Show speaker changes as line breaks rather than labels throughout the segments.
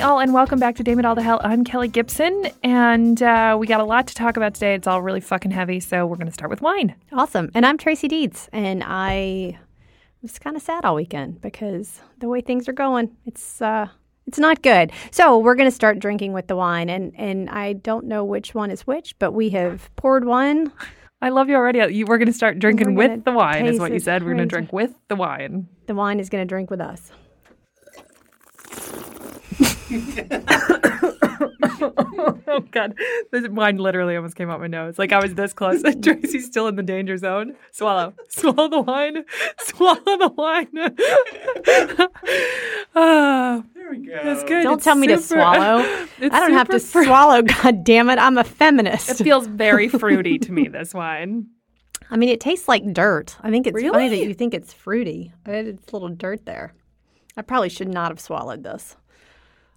Hi, all, and welcome back to Damn It All to Hell. I'm Kelly Gibson, and uh, we got a lot to talk about today. It's all really fucking heavy, so we're going to start with wine.
Awesome. And I'm Tracy Deeds, and I was kind of sad all weekend because the way things are going, it's uh, it's not good. So we're going to start drinking with the wine, and and I don't know which one is which, but we have poured one.
I love you already. You, we're going to start drinking with the wine, is what you said. We're going to drink with the wine.
The wine is going to drink with us.
oh, God. This wine literally almost came out my nose. Like I was this close, and Tracy's still in the danger zone. Swallow. Swallow the wine. Swallow the wine. Ah,
There we go.
that's good.
Don't
It's
tell me to swallow. I don't have to
fr-
swallow. God damn it! I'm a feminist.
It feels very fruity to me, this wine.
I mean, it tastes like dirt. I think it's funny that you think it's fruity. It's a little dirt there. I probably should not have swallowed this.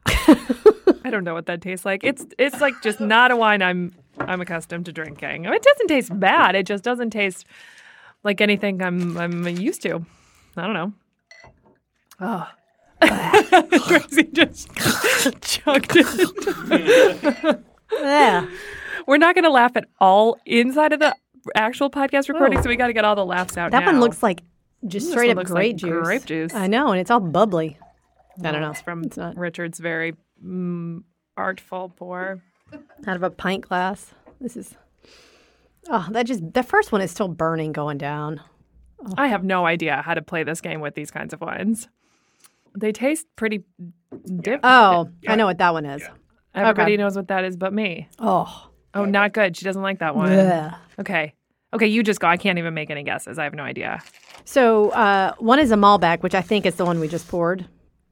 I don't know what that tastes like. It's it's like just not a wine I'm I'm accustomed to drinking. It doesn't taste bad. It just doesn't taste like anything I'm I'm used to. I don't know. Oh. Tracy just chugged it.
Yeah.
We're not going to laugh at all inside of the actual podcast recording,
Oh.
so we got to get all the laughs out.
That one looks like just straight up grape
like
juice.
grape juice.
I know, and it's all bubbly. I don't know.
It's from Richard's very mm, artful pour.
out of a pint glass. This is. Oh, that just the first one is still burning going down.
I have no idea how to play this game with these kinds of wines. They taste pretty different.
Oh, I know what that one is.
Everybody
okay.
knows what that is but me.
Oh,
Oh, not good. She doesn't like that one. Okay. Okay, you just go. I can't even make any guesses. I have no idea.
So uh, one is a Malbec, which I think is the one we just poured.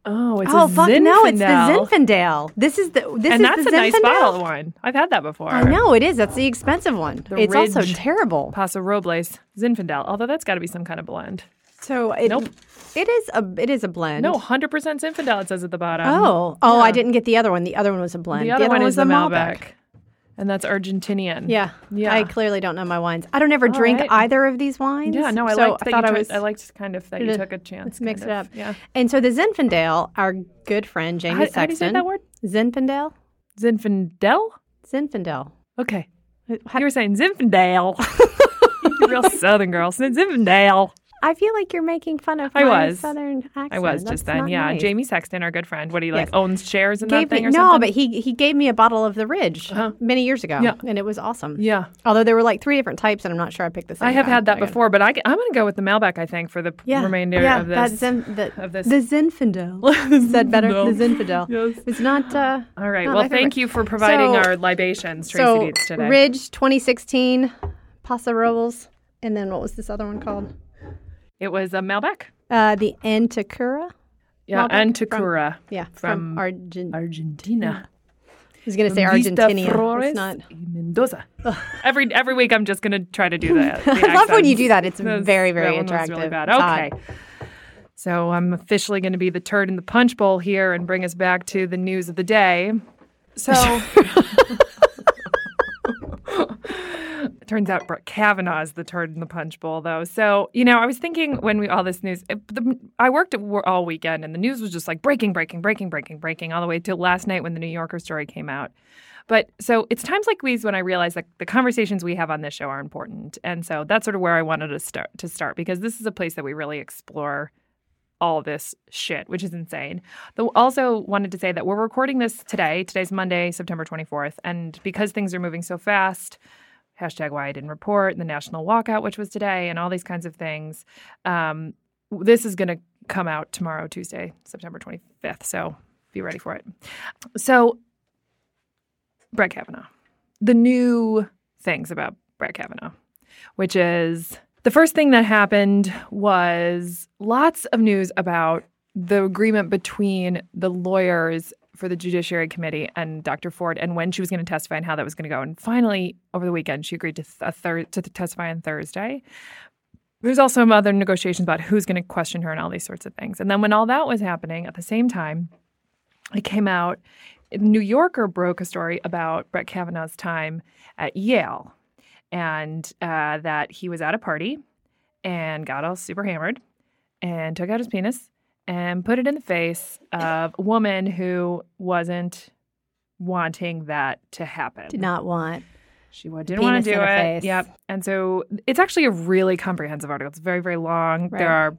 Oh, it's
oh fuck no, it's the
Zinfandel.
Zinfandel. This is the this
And
is
that's
the
a nice
Zinfandel?
bottle of wine. I've had that before.
I know it is. That's the expensive one.
The
it's also terrible.
Paso Robles Zinfandel. Although that's got to be some kind of blend.
So it,
Nope.
it is a it is a blend.
No, 100% Zinfandel, it says at the bottom.
Oh, oh, I didn't get the other one. The other one was a blend.
The other one
was
is the
a
Malbec. And that's Argentinian.
Yeah,
Yeah.
I clearly don't know my wines. I don't ever drink
right.
either of these wines.
Yeah, no, I
so
liked that
I thought
you
I was.
I liked kind of that you took a chance.
Let's mix it
kind
up.
Yeah.
And so the Zinfandel, our good friend Jamie
How,
Sexton.
how do you say that word?
Zinfandel.
Zinfandel?
Zinfandel.
Okay.
How-
you were saying Zinfandel. Real southern girl. Zinfandel.
I feel like you're making fun of
I
my
was.
southern accent.
I was
That's
just then. Yeah.
nice.
Jamie Sexton, our good friend. What do you like?
Yes.
Owns shares in
gave
that thing
me
or
no,
something?
but he he gave me a bottle of the Ridge
Uh-huh.
many years ago.
Yeah.
and it was awesome.
Yeah.
Although there were like three different types, and I'm not sure I picked this.
I have had that before, but I, am going to go with the Malbec, I think, for the
Yeah,
remainder
yeah,
of this.
Zin, the,
of this.
the Zinfandel. Said better. The Zinfandel.
Yes.
It's not. Uh,
All right.
not
well, thank you for providing
So-
our libations, Tracy
so
Dietz, today.
Ridge 2016, Paso Robles, and then what was this other one called?
It was a Malbec.
Uh, the Antakura.
Yeah.
Malbec
and
from-. Yeah,
From
from, Argent.
Argentina.
I was going to say Argentina.
Flores
It's not.
Mendoza. Every every week, I'm just going to try to do that.
I love when you do that. It's very, very
that
attractive.
Really bad. Okay.
hot.
So I'm officially going to be the turd in the punch bowl here and bring us back to the news of the day. So. Turns out Brett Kavanaugh is the turd in the punch bowl, though. So, you know, I was thinking when we all this news, eh, it, the, I worked all weekend and the news was just like breaking, breaking, breaking, breaking, breaking, all the way till last night when the New Yorker story came out. But so it's times like these when I realize that the conversations we have on this show are important, and so that's sort of where I wanted to start to start because this is a place that we really explore all this shit, which is insane. Though also wanted to say that we're recording this today. Today's Monday, September 24th, and because things are moving so fast, hashtag why I didn't report, the national walkout, which was today, and all these kinds of things. Um, this is going to come out tomorrow, Tuesday, September 25th. So be ready for it. So Brett Kavanaugh. The new things about Brett Kavanaugh, which is the first thing that happened was lots of news about the agreement between the lawyers for the Judiciary Committee and Dr. Ford and when she was going to testify and how that was going to go. And finally, over the weekend, she agreed to, th- thir- to testify on Thursday. There's also other negotiations about who's going to question her and all these sorts of things. And then when all that was happening at the same time, it came out. New Yorker broke a story about Brett Kavanaugh's time at Yale, and uh, that he was at a party and got all super hammered and took out his penis and put it in the face of a woman who wasn't wanting that to happen.
Did not want.
She didn't want to do it.
face.
Yep. And so it's actually a really comprehensive article. It's very, very long.
Right.
There are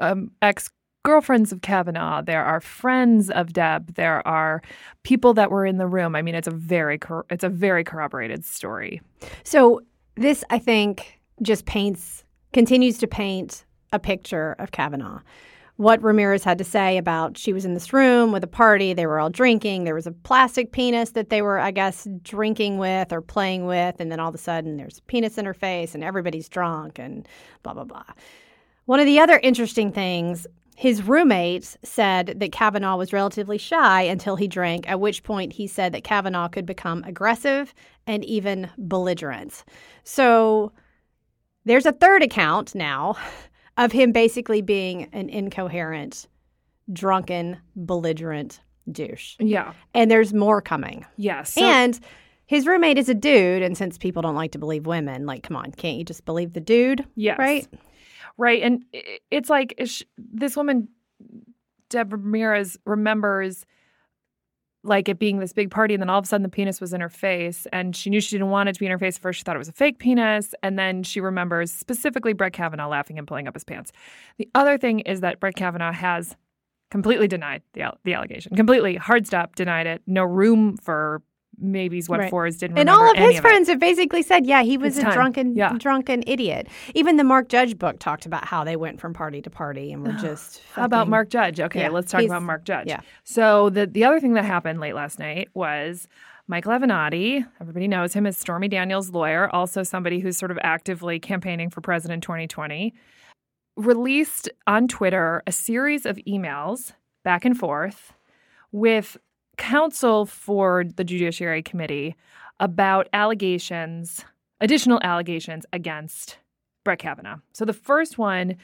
um, ex girlfriends of Kavanaugh. There are friends of Deb. There are people that were in the room. I mean, it's a very cor- it's a very corroborated story.
So this, I think, just paints continues to paint a picture of Kavanaugh. What Ramirez had to say about she was in this room with a party, they were all drinking. There was a plastic penis that they were, I guess, drinking with or playing with, and then all of a sudden there's a penis in her face and everybody's drunk and blah blah blah. One of the other interesting things, his roommates said that Kavanaugh was relatively shy until he drank, at which point he said that Kavanaugh could become aggressive and even belligerent. So there's a third account now of him basically being an incoherent, drunken, belligerent douche.
Yeah.
And there's more coming.
Yes. So-
and his roommate is a dude, and since people don't like to believe women, like, come on, can't you just believe the dude?
Yes.
Right?
Right. And it's like this woman, Deborah Ramirez, remembers like it being this big party, and then all of a sudden the penis was in her face, and she knew she didn't want it to be in her face. At first, she thought it was a fake penis, and then she remembers specifically Brett Kavanaugh laughing and pulling up his pants. The other thing is that Brett Kavanaugh has completely denied the the allegation, completely hard stop denied it. No room for maybes, what
Right.
didn't
And all of his
it.
friends have basically said, yeah, he was
It's
a
time.
drunken,
Yeah.
drunken idiot. Even the Mark Judge book talked about how they went from party to party and were just.
How about Mark Judge? Okay,
Yeah,
let's talk about Mark Judge.
yeah.
So the the other thing that happened late last night was Michael Avenatti, everybody knows him as Stormy Daniels' lawyer, also somebody who's sort of actively campaigning for president 2020, released on Twitter a series of emails back and forth with counsel for the Judiciary Committee about allegations, additional allegations against Brett Kavanaugh. So the first one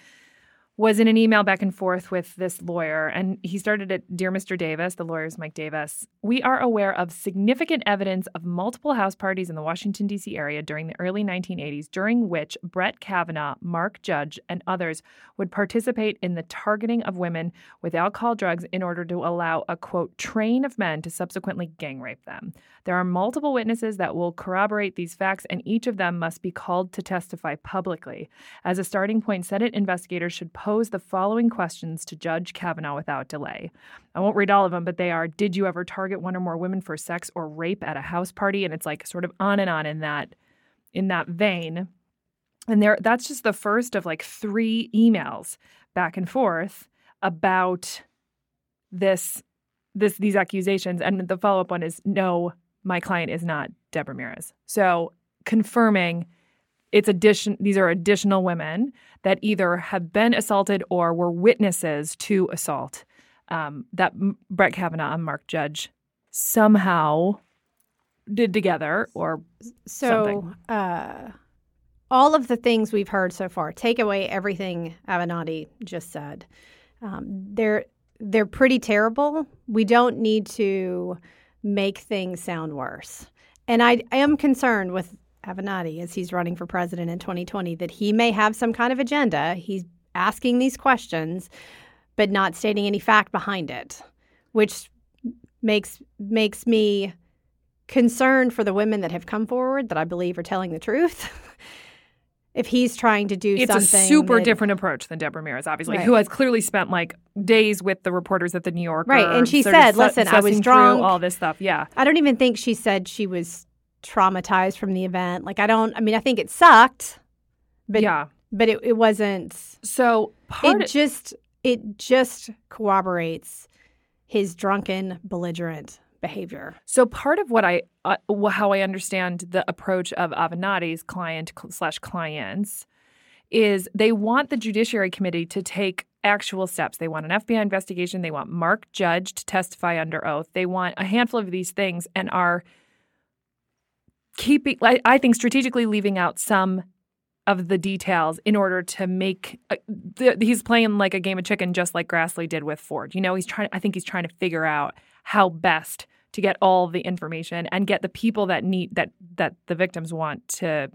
was in an email back and forth with this lawyer, and he started at Dear Mr. Davis, the lawyer's Mike Davis. We are aware of significant evidence of multiple house parties in the Washington, D.C. area during the early 1980s, during which Brett Kavanaugh, Mark Judge, and others would participate in the targeting of women with alcohol drugs in order to allow a quote train of men to subsequently gang rape them. There are multiple witnesses that will corroborate these facts, and each of them must be called to testify publicly. As a starting point, Senate investigators should pose the following questions to Judge Kavanaugh without delay. I won't read all of them, but they are Did you ever target one or more women for sex or rape at a house party? And it's like sort of on and on in that in that vein. And there that's just the first of like three emails back and forth about this this these accusations. And the follow-up one is no, my client is not Deborah Ramirez. So confirming it's addition these are additional women that either have been assaulted or were witnesses to assault um, that Brett Kavanaugh and Mark Judge somehow did together or
So,
something.
uh, all of the things we've heard so far, take away everything Avenatti just said. Um, they're they're pretty terrible. We don't need to make things sound worse. And I, I am concerned with Avenatti as he's running for president in 2020 that he may have some kind of agenda. He's asking these questions, but not stating any fact behind it, which makes makes me concerned for the women that have come forward that I believe are telling the truth. if he's trying to do
it's
something, It's
a super
that-
different approach than Deborah Ramirez, obviously,
Right.
who has clearly spent like days with the reporters at the New Yorker.
Right, and she said, "Listen, I was drunk."
all this stuff. Yeah,
I don't even think she said she was traumatized from the event. Like I don't. I mean, I think it sucked, but
yeah.
but it, it wasn't.
So
It just it just corroborates his drunken, belligerent behavior.
So part of what I, uh, how I understand the approach of Avenatti's client slash clients is they want the Judiciary Committee to take actual steps. They want an FBI investigation. They want Mark Judge to testify under oath. They want a handful of these things, and are keeping, I think, strategically leaving out some of the details in order to make uh, the, he's playing like a game of chicken just like Grassley did with Ford. You know, he's trying I think he's trying to figure out how best to get all the information and get the people that need that that the victims want to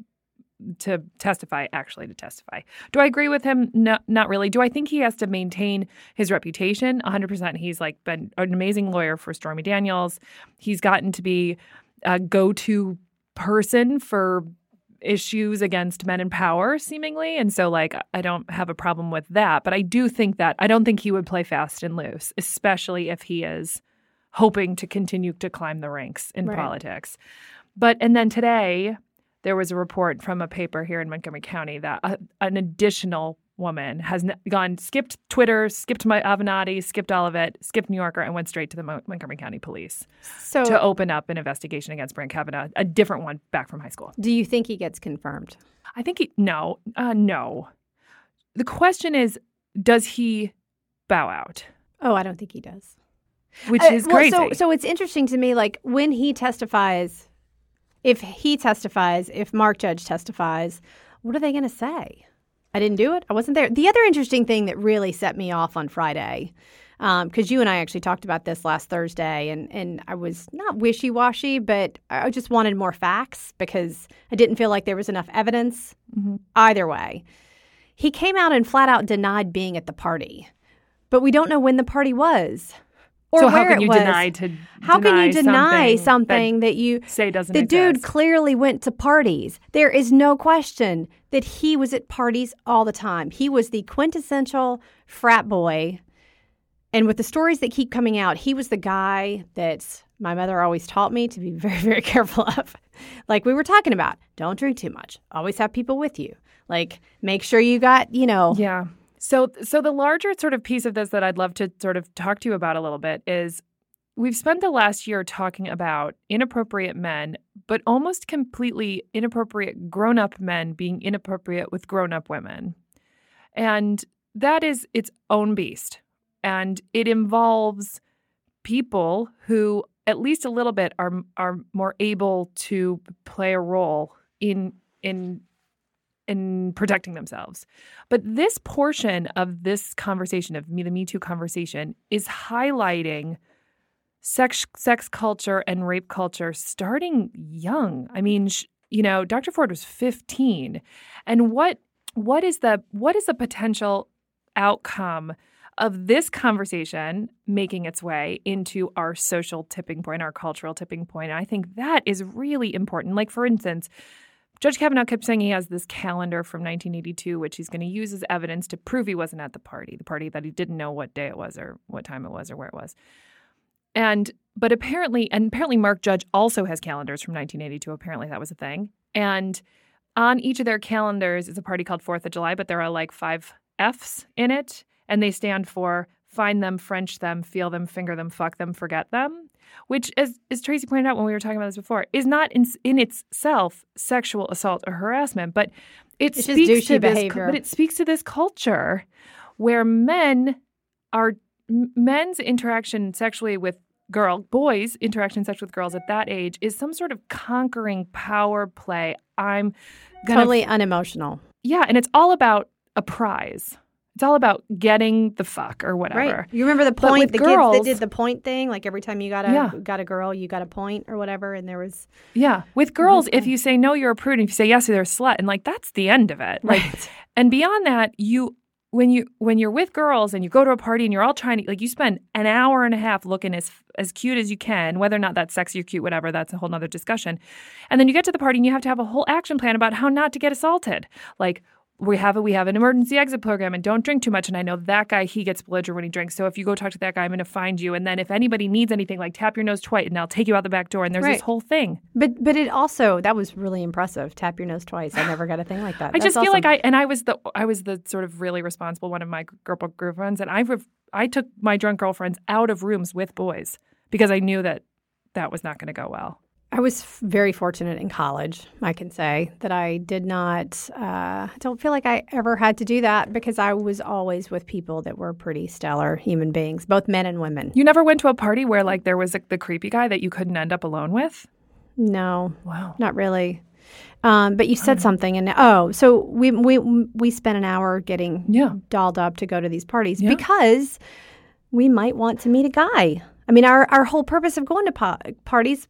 to testify, actually to testify. Do I agree with him? No, not really. Do I think he has to maintain his reputation? 100%. He's like been an amazing lawyer for Stormy Daniels. He's gotten to be a go-to person for issues against men in power seemingly. And so like I don't have a problem with that. But I do think that I don't think he would play fast and loose especially if he is hoping to continue to climb the ranks in
Right.
politics. But and then today there was a report from a paper here in Montgomery County that a, an additional woman has gone skipped Twitter, skipped my Avenatti, skipped all of it, skipped New Yorker, and went straight to the Montgomery County Police
So,
to open up an investigation against Brett Kavanaugh, a different one back from high school.
do you think he gets confirmed?
I think he no, uh, no. The question is, does he bow out?
Oh, I don't think he does.
Which
Uh,
is
well,
crazy.
So, so it's interesting to me, like when he testifies, if he testifies, if Mark Judge testifies, what are they going to say? I didn't do it. I wasn't there. The other interesting thing that really set me off on Friday, because you and I actually talked about this last Thursday, and and I was not wishy washy, but I just wanted more facts because I didn't feel like there was enough evidence
Mhm.
either way. He came out and flat out denied being at the party, but we don't know when the party was. Or
so
where
how can
it
you
was.
deny to
How can you deny
something,
something that, you
say doesn't
the dude clearly went to parties. There is no question that he was at parties all the time. He was the quintessential frat boy. And with the stories that keep coming out, he was the guy that my mother always taught me to be very, very careful of. Like we were talking about, don't drink too much. Always have people with you. Like make sure you got, you know,
Yeah. So so the larger sort of piece of this that I'd love to sort of talk to you about a little bit is we've spent the last year talking about inappropriate men, but almost completely inappropriate grown-up men being inappropriate with grown-up women. And that is its own beast. And it involves people who at least a little bit are are more able to play a role in in in protecting themselves. But this portion of this conversation of me the Me Too conversation is highlighting sex sex culture and rape culture starting young. I mean, sh- you know, Dr. Ford was 15. And what what is the what is the potential outcome of this conversation making its way into our social tipping point, our cultural tipping point? And I think that is really important. Like for instance, Judge Kavanaugh kept saying he has this calendar from 1982, which he's going to use as evidence to prove he wasn't at the party, the party that he didn't know what day it was or what time it was or where it was. And but apparently, and apparently, Mark Judge also has calendars from 1982. Apparently, that was a thing. And on each of their calendars is a party called Fourth of July, but there are like five F's in it, and they stand for find them, French them, feel them, finger them, fuck them, forget them. Which, as, as Tracy pointed out when we were talking about this before, is not in, in itself sexual assault or harassment, but it
It's
speaks to this.
behavior.
But it speaks to this culture where men are men's interaction sexually with girl boys interaction sexually with girls at that age is some sort of conquering power play. I'm gonna
totally unemotional.
yeah, and it's all about a prize. It's all about getting the fuck or whatever.
Right. You remember the point the kids that did the point thing? Like every time you got a
Yeah.
got a girl, you got a point or whatever, and there was
Yeah, with mhm. girls, if you say no, you're a prude, and if you say yes, you're a slut, and like that's the end of it. Like,
Right.
and beyond that, you when you when you're with girls and you go to a party and you're all trying to like you spend an hour and a half looking as as cute as you can, whether or not that's sexy or cute, whatever, that's a whole nother discussion. And then you get to the party and you have to have a whole action plan about how not to get assaulted. Like we have a we have an emergency exit program and don't drink too much. And I know that guy he gets belligerent when he drinks. So if you go talk to that guy, I'm going to find you. And then if anybody needs anything, like tap your nose twice, and I'll take you out the back door. And there's
Right.
this whole thing.
But but it also that was really impressive. Tap your nose twice. I never got a thing like that.
I just
That's
feel like. I and I was the I was the sort of really responsible one of my girl girlfriends, and I rev- I took my drunk girlfriends out of rooms with boys because I knew that that was not going to go well.
I was very fortunate in college. I can say that I did not. Uh, I don't feel like I ever had to do that because I was always with people that were pretty stellar human beings, both men and women.
You never went to a party where like there was like, the creepy guy that you couldn't end up alone with.
No,
Wow.
Not really. Um, but you said something, and oh, so we we we spent an hour getting
Yeah.
dolled up to go to these parties
Yeah.
because we might want to meet a guy. I mean, our our whole purpose of going to po- parties,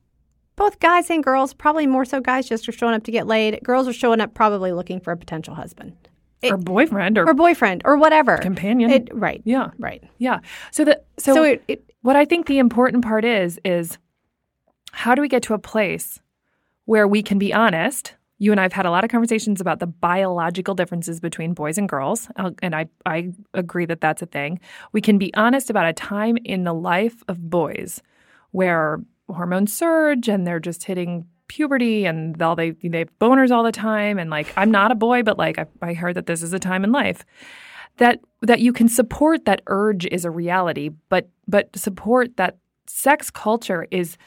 both guys and girls, probably more so guys just are showing up to get laid. Girls are showing up probably looking for a potential husband
or boyfriend or,
or boyfriend or whatever.
companion.
It, right.
yeah.
Right.
Yeah. So the so,
So, it, it
what I think the important part is is how do we get to a place where we can be honest? You and I have had a lot of conversations about the biological differences between boys and girls, uh, and I I agree that that's a thing. We can be honest about a time in the life of boys where hormones surge and they're just hitting puberty and all they they have boners all the time. And like I'm not a boy but like I, I heard that this is a time in life that that you can support that urge is a reality but but support that sex culture is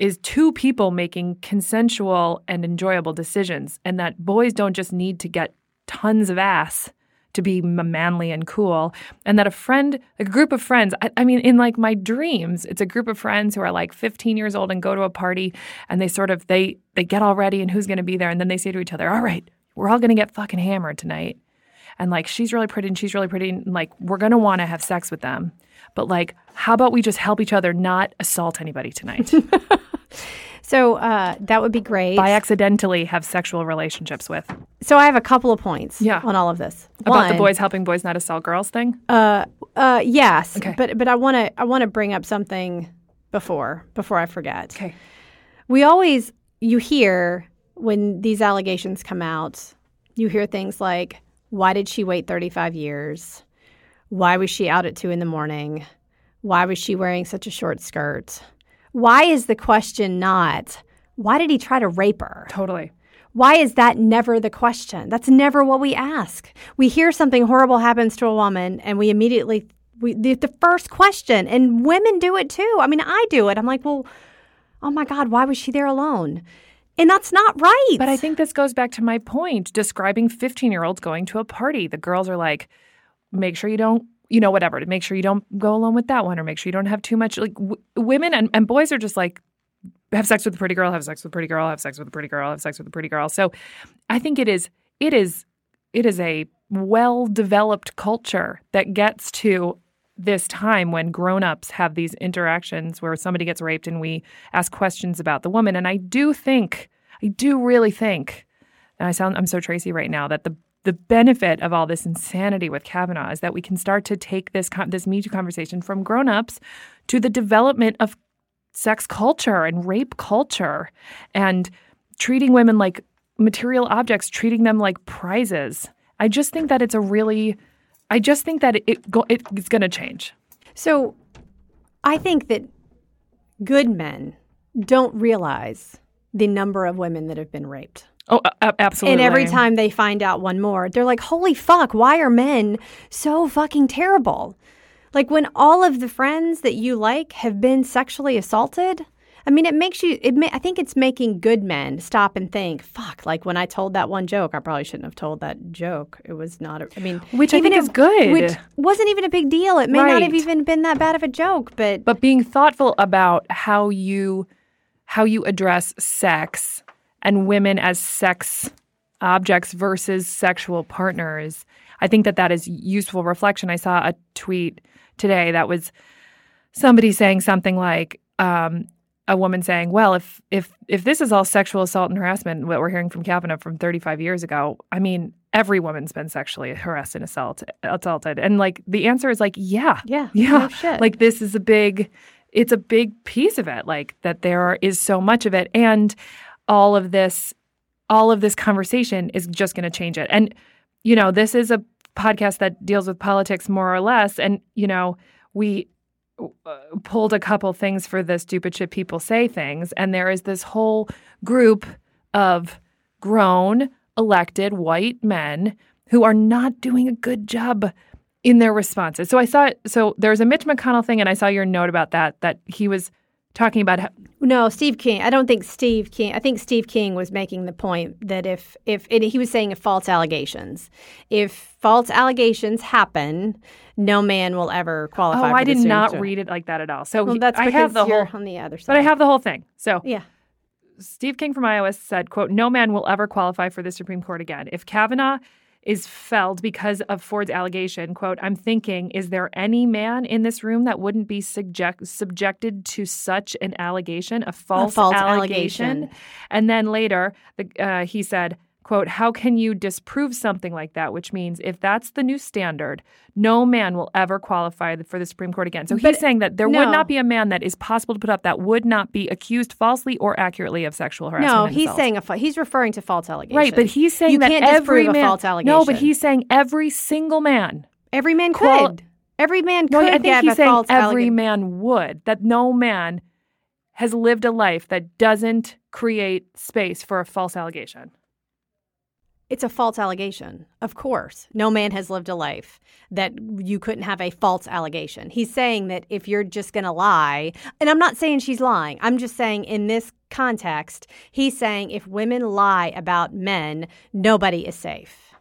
is two people making consensual and enjoyable decisions. And that boys don't just need to get tons of ass to be manly and cool and that a friend a group of friends I, I mean in like my dreams it's a group of friends who are like 15 years old and go to a party and they sort of they they get all ready and who's going to be there and then they say to each other all right we're all going to get fucking hammered tonight. And like she's really pretty and she's really pretty and like we're going to want to have sex with them. But like how about we just help each other not assault anybody tonight
so uh, that would be great.
by accidentally have sexual relationships with
so I have a couple of points
Yeah.
on all of this.
about the boys helping boys not assault girls thing
Uh, uh, yes,
Okay.
but but I want to I want to bring up something before before I forget.
okay
We always you hear when these allegations come out, you hear things like, "Why did she wait 35 years? Why was she out at two in the morning? Why was she wearing such a short skirt?" Why is the question not, "Why did he try to rape her?"
totally
Why is that never the question? That's never what we ask. We hear something horrible happens to a woman and we immediately we the, the first question and women do it too. I mean, I do it. I'm like, "Well, oh my god, why was she there alone?" And that's not right.
But I think this goes back to my point describing 15 year olds going to a party. The girls are like, make sure you don't, you know, whatever, to make sure you don't go alone with that one or make sure you don't have too much. Like w- women and, and boys are just like, have sex with a pretty girl, have sex with a pretty girl, have sex with a pretty girl, have sex with a pretty girl. So I think it is, it is, it is a well developed culture that gets to this time when grown-ups have these interactions where somebody gets raped and we ask questions about the woman and i do think i do really think and i sound i'm so tracy right now that the the benefit of all this insanity with Kavanaugh is that we can start to take this con- this Me Too conversation from grown-ups to the development of sex culture and rape culture and treating women like material objects, treating them like prizes. I just think that it's a really I just think that it go, it's going to change.
so I think that good men don't realize the number of women that have been raped.
Oh, absolutely.
And every time they find out one more, they're like, holy fuck, why are men so fucking terrible? Like when all of the friends that you like have been sexually assaulted, I mean, it makes you, it ma- I think it's making good men stop and think, fuck, like when I told that one joke, I probably shouldn't have told that joke. It was not, a, I mean,
Which I think
if-
is good.
Which wasn't even a big deal. It may not have even been that bad of a joke, but
but being thoughtful about how you how you address sex and women as sex objects versus sexual partners. I think that that is useful reflection. I saw a tweet today that was somebody saying something like um, a woman saying well if if if this is all sexual assault and harassment what we're hearing from kavanaugh from 35 years ago i mean every woman's been sexually harassed and assault, assaulted. And like the answer is like yeah.
Yeah,
yeah.
no
like this is a big it's a big piece of it like that there is so much of it. And all of this all of this conversation is just going to change it. And you know this is a podcast that deals with politics more or less. And you know we uh, pulled a couple things for the stupid shit people say things. And there is this whole group of grown elected white men who are not doing a good job in their responses. So I saw so there's a Mitch McConnell thing and I saw your note about that that he was talking about how,
No, Steve King. I don't think Steve King. I think Steve King was making the point that if if it, he was saying if false allegations, if false allegations happen, no man will ever qualify.
Oh, I did not read it like that at all. So
Well,
he-
that's
I
because
have the
you're
whole
on the other side.
but I have the whole thing. So
yeah.
Steve King from Iowa said, quote, no man will ever qualify for the Supreme Court again. If Kavanaugh is felled because of Ford's allegation. Quote, I'm thinking, is there any man in this room that wouldn't be subject, subjected to such an allegation, a false,
a false
allegation?
allegation?
And then later, the, uh, he said, quote, how can you disprove something like that? Which means if that's the new standard, no man will ever qualify for the Supreme Court again. So he's
But
saying that there
no.
would not be a man that is possible to put up that would not be accused falsely or accurately of sexual harassment.
No, he's saying a fa- he's referring to false allegations.
Right, but he's saying
you
that
can't
every
disprove
man,
a false allegation.
No, but he's saying every single man.
every man could. Every man could
No, I think he's saying every
allegation.
man would. That no man has lived a life that doesn't create space for a false allegation.
It's a false allegation. Of course. No man has lived a life that you couldn't have a false allegation. He's saying that if you're just going to lie, and I'm not saying she's lying, I'm just saying in this context, he's saying if women lie about men, nobody is safe.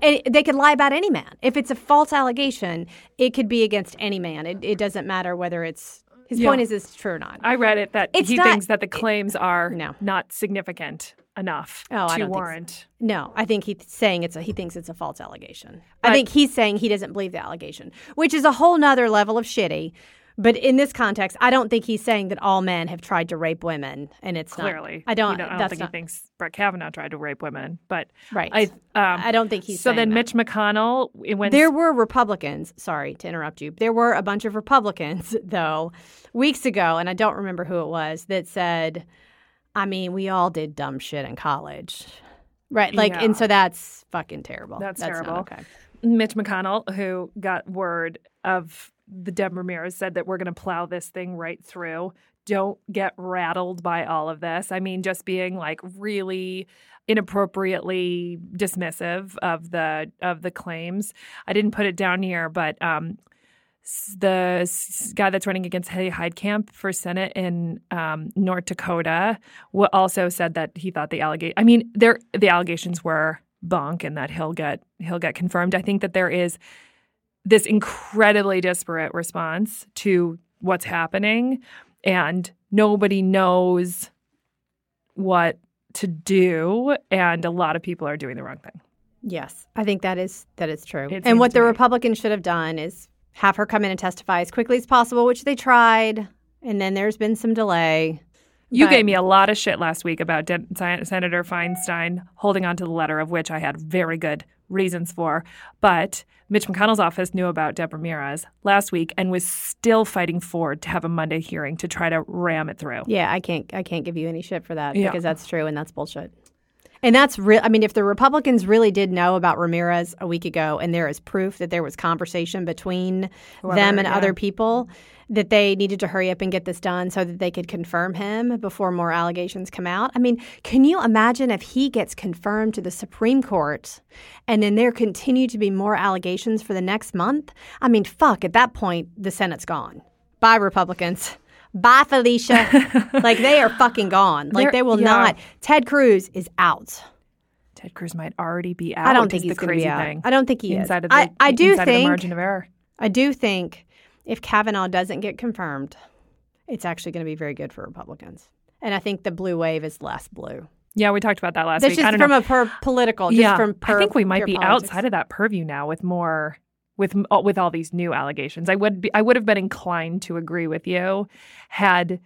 And they could lie about any man. If it's a false allegation, it could be against any man. It, it doesn't matter whether it's. His
Yeah.
point is, it's true or not.
I read it that
It's
he
not-
thinks that the claims are
No.
not significant enough
Oh, I
to
think so.
warrant.
No, I think he's saying it's a, he thinks it's a false allegation. I think he's saying he doesn't believe the allegation, which is a whole nother level of shitty. But in this context, I don't think he's saying that all men have tried to rape women, and it's not-
Clearly,
I don't.
You know, I don't think
not,
he thinks Brett Kavanaugh tried to rape women, but
right.
I. Um,
I don't think he's.
so
saying
then
that.
Mitch McConnell went.
There were Republicans, sorry to interrupt you. There were a bunch of Republicans, though, weeks ago, and I don't remember who it was, that said, I mean, we all did dumb shit in college. Right. Like,
Yeah.
and so that's fucking terrible.
That's
not
terrible.
okay.
Mitch McConnell, who got word of the Deb Ramirez, said that we're going to plow this thing right through. Don't get rattled by all of this. I mean, just being like really inappropriately dismissive of the of the claims. I didn't put it down here, but um, the guy that's running against Heidi Heitkamp for Senate in um, North Dakota also said that he thought the allegation. I mean, there the allegations were bunk and that he'll get he'll get confirmed. I think that there is this incredibly disparate response to what's happening, and nobody knows what to do, and a lot of people are doing the wrong thing.
Yes, I think that is that is true.
It
and what the. Republicans should have done is have her come in and testify as quickly as possible, which they tried, and then there's been some delay.
You
But-
gave me a lot of shit last week about Den- Sen- Senator Feinstein holding on to the letter, of which I had very good reasons for. But Mitch McConnell's office knew about Deborah Ramirez last week and was still fighting Ford to have a Monday hearing to try to ram it through.
Yeah, I can't I can't give you any shit for that
Yeah.
because that's true and that's bullshit. And that's real. I mean, if the Republicans really did know about Ramirez a week ago, and there is proof that there was conversation between
Whoever,
them and
yeah.
other people, that they needed to hurry up and get this done so that they could confirm him before more allegations come out. I mean, can you imagine if he gets confirmed to the Supreme Court, and then there continue to be more allegations for the next month? I mean, fuck. At that point, the Senate's gone. Bye, Republicans. Bye, Felicia. like they are fucking gone. Like
They're-
they will
yeah.
not. Ted Cruz is out.
Ted Cruz might already be out.
I don't think
the
he's to
crazy thing.
I don't think he
inside
is.
of the,
I, I do
inside of the
think.
margin of error.
I do think if Kavanaugh doesn't get confirmed, it's actually going to be very good for Republicans. And I think the blue wave is less blue.
Yeah, we talked about that last
That's
week. I
just from
know.
a per political. Just
yeah,
from per,
I think we might be
politics.
outside of that purview now with more with with all these new allegations. I would be I would have been inclined to agree with you had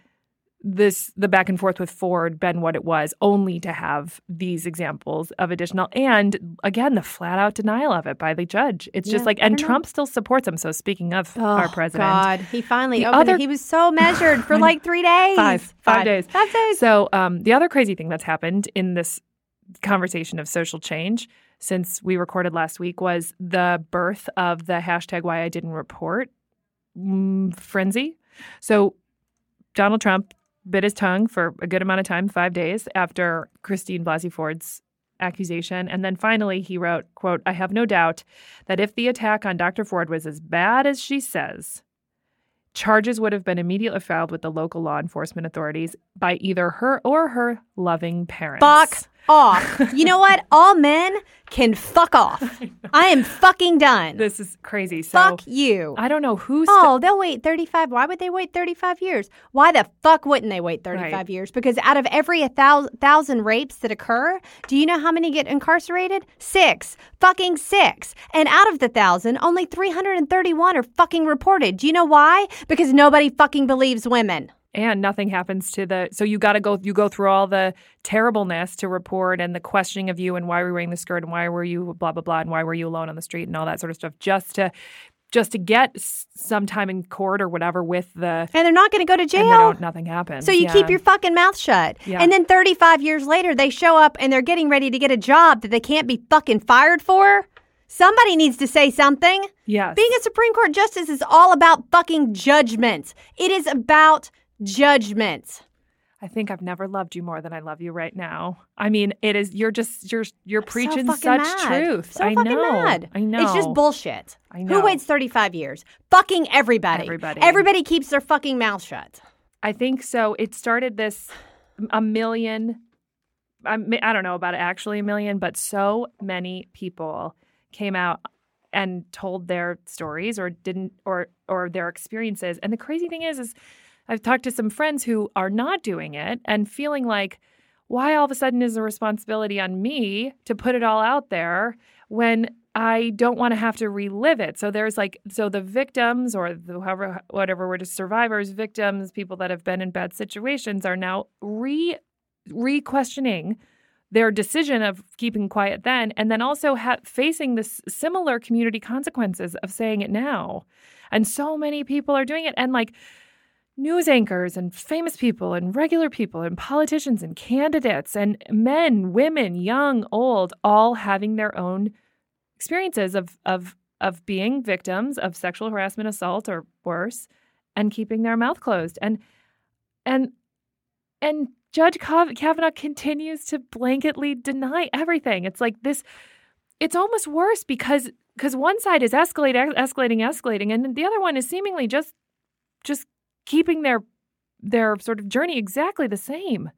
this the back and forth with Ford been what it was, only to have these examples of additional and again the flat out denial of it by the judge. It's just like and
don't know.
Trump still supports him. So speaking of
Oh,
our president,
God, he finally
other-
it. He was so measured for like three days.
Five. Five days.
Five days.
So, um, the other crazy thing that's happened in this conversation of social change since we recorded last week was the birth of the hashtag why I didn't report mm, frenzy. So, Donald Trump bit his tongue for a good amount of time, five days after Christine Blasey Ford's accusation. And then finally he wrote, quote, I have no doubt that if the attack on Dr. Ford was as bad as she says, charges would have been immediately filed with the local law enforcement authorities by either her or her loving parents.
Fuck off. You know what? All men can fuck off. I am fucking done.
This is crazy. So
fuck you.
I don't know who's.
Oh, they'll wait 35. Why would they wait 35 years? Why the fuck wouldn't they wait 35
Right.
years? Because out of every a thousand, thousand rapes that occur, do you know how many get incarcerated? Six. Fucking six. And out of the thousand, only 331 are fucking reported. Do you know why? Because nobody fucking believes women.
And nothing happens to the so you got to go you go through all the terribleness to report and the questioning of you and why were you wearing the skirt and why were you blah blah blah and why were you alone on the street and all that sort of stuff just to just to get some time in court or whatever with the
And they're not going to go to jail.
nothing happens
So you
Yeah.
keep your fucking mouth shut.
Yeah.
And then 35 years later, they show up and they're getting ready to get a job that they can't be fucking fired for. Somebody needs to say something.
yes
Being a Supreme Court justice is all about fucking judgment. It is about judgment.
I think I've never loved you more than I love you right now. I mean, it is you're just you're you're preaching
so
such
mad.
truth.
So
I
fucking
know.
mad.
I know.
It's just bullshit.
I know.
Who waits 35 years? Fucking everybody.
Everybody.
Everybody keeps their fucking mouth shut.
I think so. It started this a million. I, I don't know about actually a million, but so many people came out and told their stories or didn't or or their experiences. And the crazy thing is, is I've talked to some friends who are not doing it and feeling like, why all of a sudden is the responsibility on me to put it all out there when I don't want to have to relive it. So there's like, so the victims or the, however, whatever, we're just survivors, victims, people that have been in bad situations are now re re questioning their decision of keeping quiet then, and then also ha- facing this similar community consequences of saying it now. And so many people are doing it, and like news anchors and famous people and regular people and politicians and candidates and men, women, young, old, all having their own experiences of of of being victims of sexual harassment, assault, or worse, and keeping their mouth closed. And and and Judge Kav- Kavanaugh continues to blanketly deny everything. It's like this. It's almost worse because because one side is escalating, escalating, escalating, and the other one is seemingly just just keeping their their sort of journey exactly the same,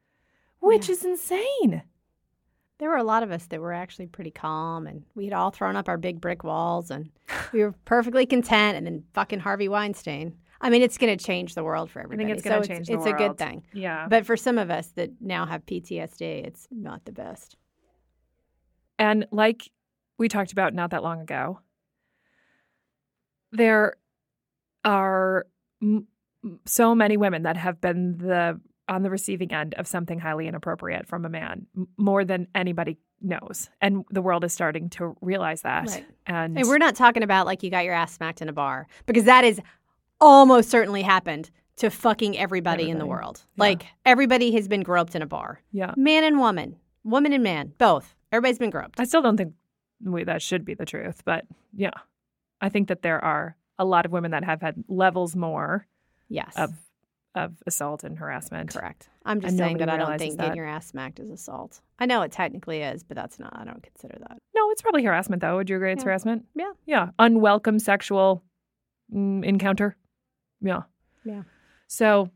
which
Yeah.
is insane.
There were a lot of us that were actually pretty calm and we had all thrown up our big brick walls and we were perfectly content and then fucking Harvey Weinstein. I mean, it's going to change the world for
I
everybody.
think it's
so
going
it's,
to change the
it's
world.
a good thing.
Yeah.
But for some of us that now have PTSD, it's not the best.
And like we talked about not that long ago, there are m- so many women that have been the on the receiving end of something highly inappropriate from a man more than anybody knows and the world is starting to realize that
Right.
and,
And we're not talking about like you got your ass smacked in a bar because that is almost certainly happened to fucking everybody, in the world.
Yeah.
Like everybody has been groped in a bar.
yeah
Man and woman, woman and man, both. Everybody's been groped.
i still don't think we, that should be the truth but yeah i think that there are a lot of women that have had levels more
Yes.
of of assault and harassment
Correct. I'm just
And
saying that I don't think
that.
getting your ass smacked is assault. I know it technically is, but that's not. I don't consider that.
No, it's probably harassment, though. Would you agree it's
Yeah.
harassment?
Yeah.
Yeah. Unwelcome sexual mm, encounter. Yeah.
Yeah.
So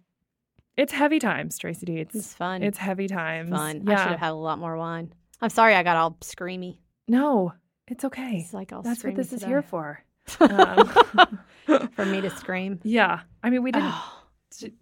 it's heavy times, Tracy D.
It's
It's,
fun.
it's heavy times.
fun. I should have had a lot more wine. I'm sorry I got all screamy.
no, it's okay.
It's like all
That's what this is here for. Um,
For me to scream.
yeah. I mean, we didn't.
Oh,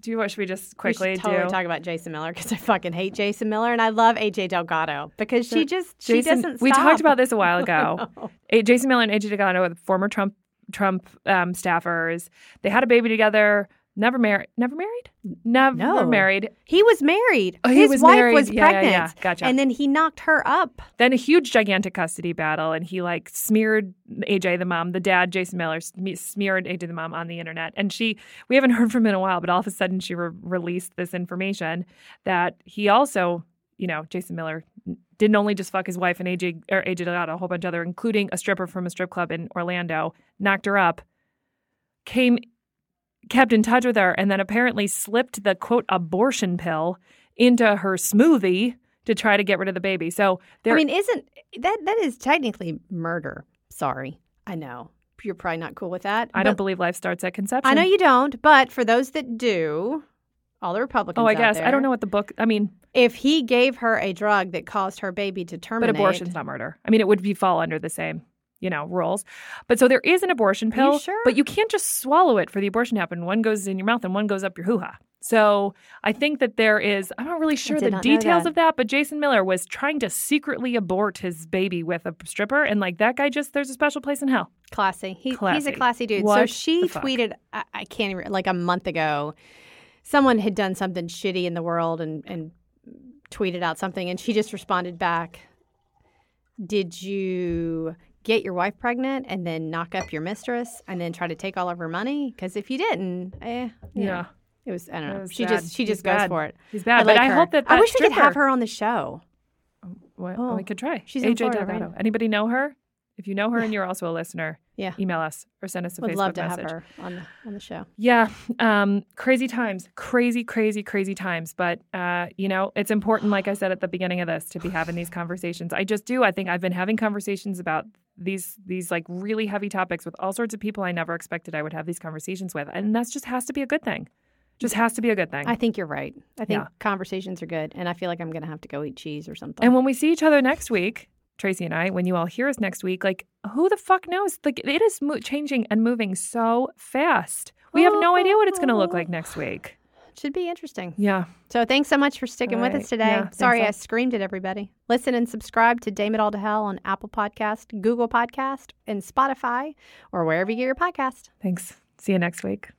do you want? Should we just quickly
should totally
do?
talk about Jason Miller because I fucking hate Jason Miller and I love AJ Delgado because she just she doesn't.
we
stop.
talked about this a while ago. A- Jason Miller and AJ Delgado, the former Trump Trump um, staffers, they had a baby together. Never married. Never married. Never
No.
married.
He was married.
Oh,
His
was
wife
married.
was
Yeah, yeah,
pregnant.
yeah. Gotcha.
And then he knocked her up.
Then a huge, gigantic custody battle, and he like smeared AJ the mom, the dad, Jason Miller, sme- smeared AJ the mom on the internet. And she, we haven't heard from him in a while, but all of a sudden she re- released this information that he also, you know, Jason Miller didn't only just fuck his wife and AJ or AJ Delgado, a whole bunch of other, including a stripper from a strip club in Orlando, knocked her up, came, kept in touch with her, and then apparently slipped the quote abortion pill into her smoothie to try to get rid of the baby. So there,
I mean, isn't that that is technically murder? Sorry, I know you're probably not cool with that.
I don't believe life starts at conception.
I know you don't, but for those that do, all the Republicans.
Oh, I guess I don't know what the book. I mean,
if he gave her a drug that caused her baby to terminate, but
abortion's not murder. I mean, it would be fall under the same, you know, rules. But so there is an abortion pill,
sure?
but you can't just swallow it for the abortion to happen. One goes in your mouth and one goes up your hoo ha. So I think that there is. I'm not really sure the details
that.
of that, but Jason Miller was trying to secretly abort his baby with a stripper, and like that guy just there's a special place in hell.
Classy. He, He's a
Classy.
classy dude. so she tweeted, I, I can't even, like a month ago, someone had done something shitty in the world and, and tweeted out something, and she just responded back, Did you get your wife pregnant and then knock up your mistress and then try to take all of her money? Because if you didn't, eh, you know, It was, I don't know. She
bad.
just, she
He's
just goes
bad.
for it.
He's bad,
I
but
like
I
her.
hope that,
I
that
wish we could have her on the show.
Well,
Oh,
we could try.
she's
AJ Delgado.
right?
Anybody know her? If you know her and you're also a listener,
Yeah.
email us or send us a Facebook message.
Would
Facebook
love to
message.
have her on the, on the show.
Yeah, um, crazy times, crazy, crazy, crazy times. But uh, you know, it's important, like I said at the beginning of this, to be having these conversations. I just do. I think I've been having conversations about these these like really heavy topics with all sorts of people I never expected I would have these conversations with, and that just has to be a good thing. Just has to be a good thing.
I think you're right. I think
Yeah.
conversations are good, and I feel like I'm going to have to go eat cheese or something.
and when we see each other next week, Tracy and I, when you all hear us next week, like who the fuck knows? Like it is mo- changing and moving so fast. We have no idea what it's going to look like next week.
Should be interesting.
Yeah.
So thanks so much for sticking
All
with us today.
Yeah,
Sorry
all.
I screamed at everybody. Listen and subscribe to Dame It All to Hell on Apple Podcast, Google Podcast, and Spotify, or wherever you get your podcast.
Thanks. See you next week.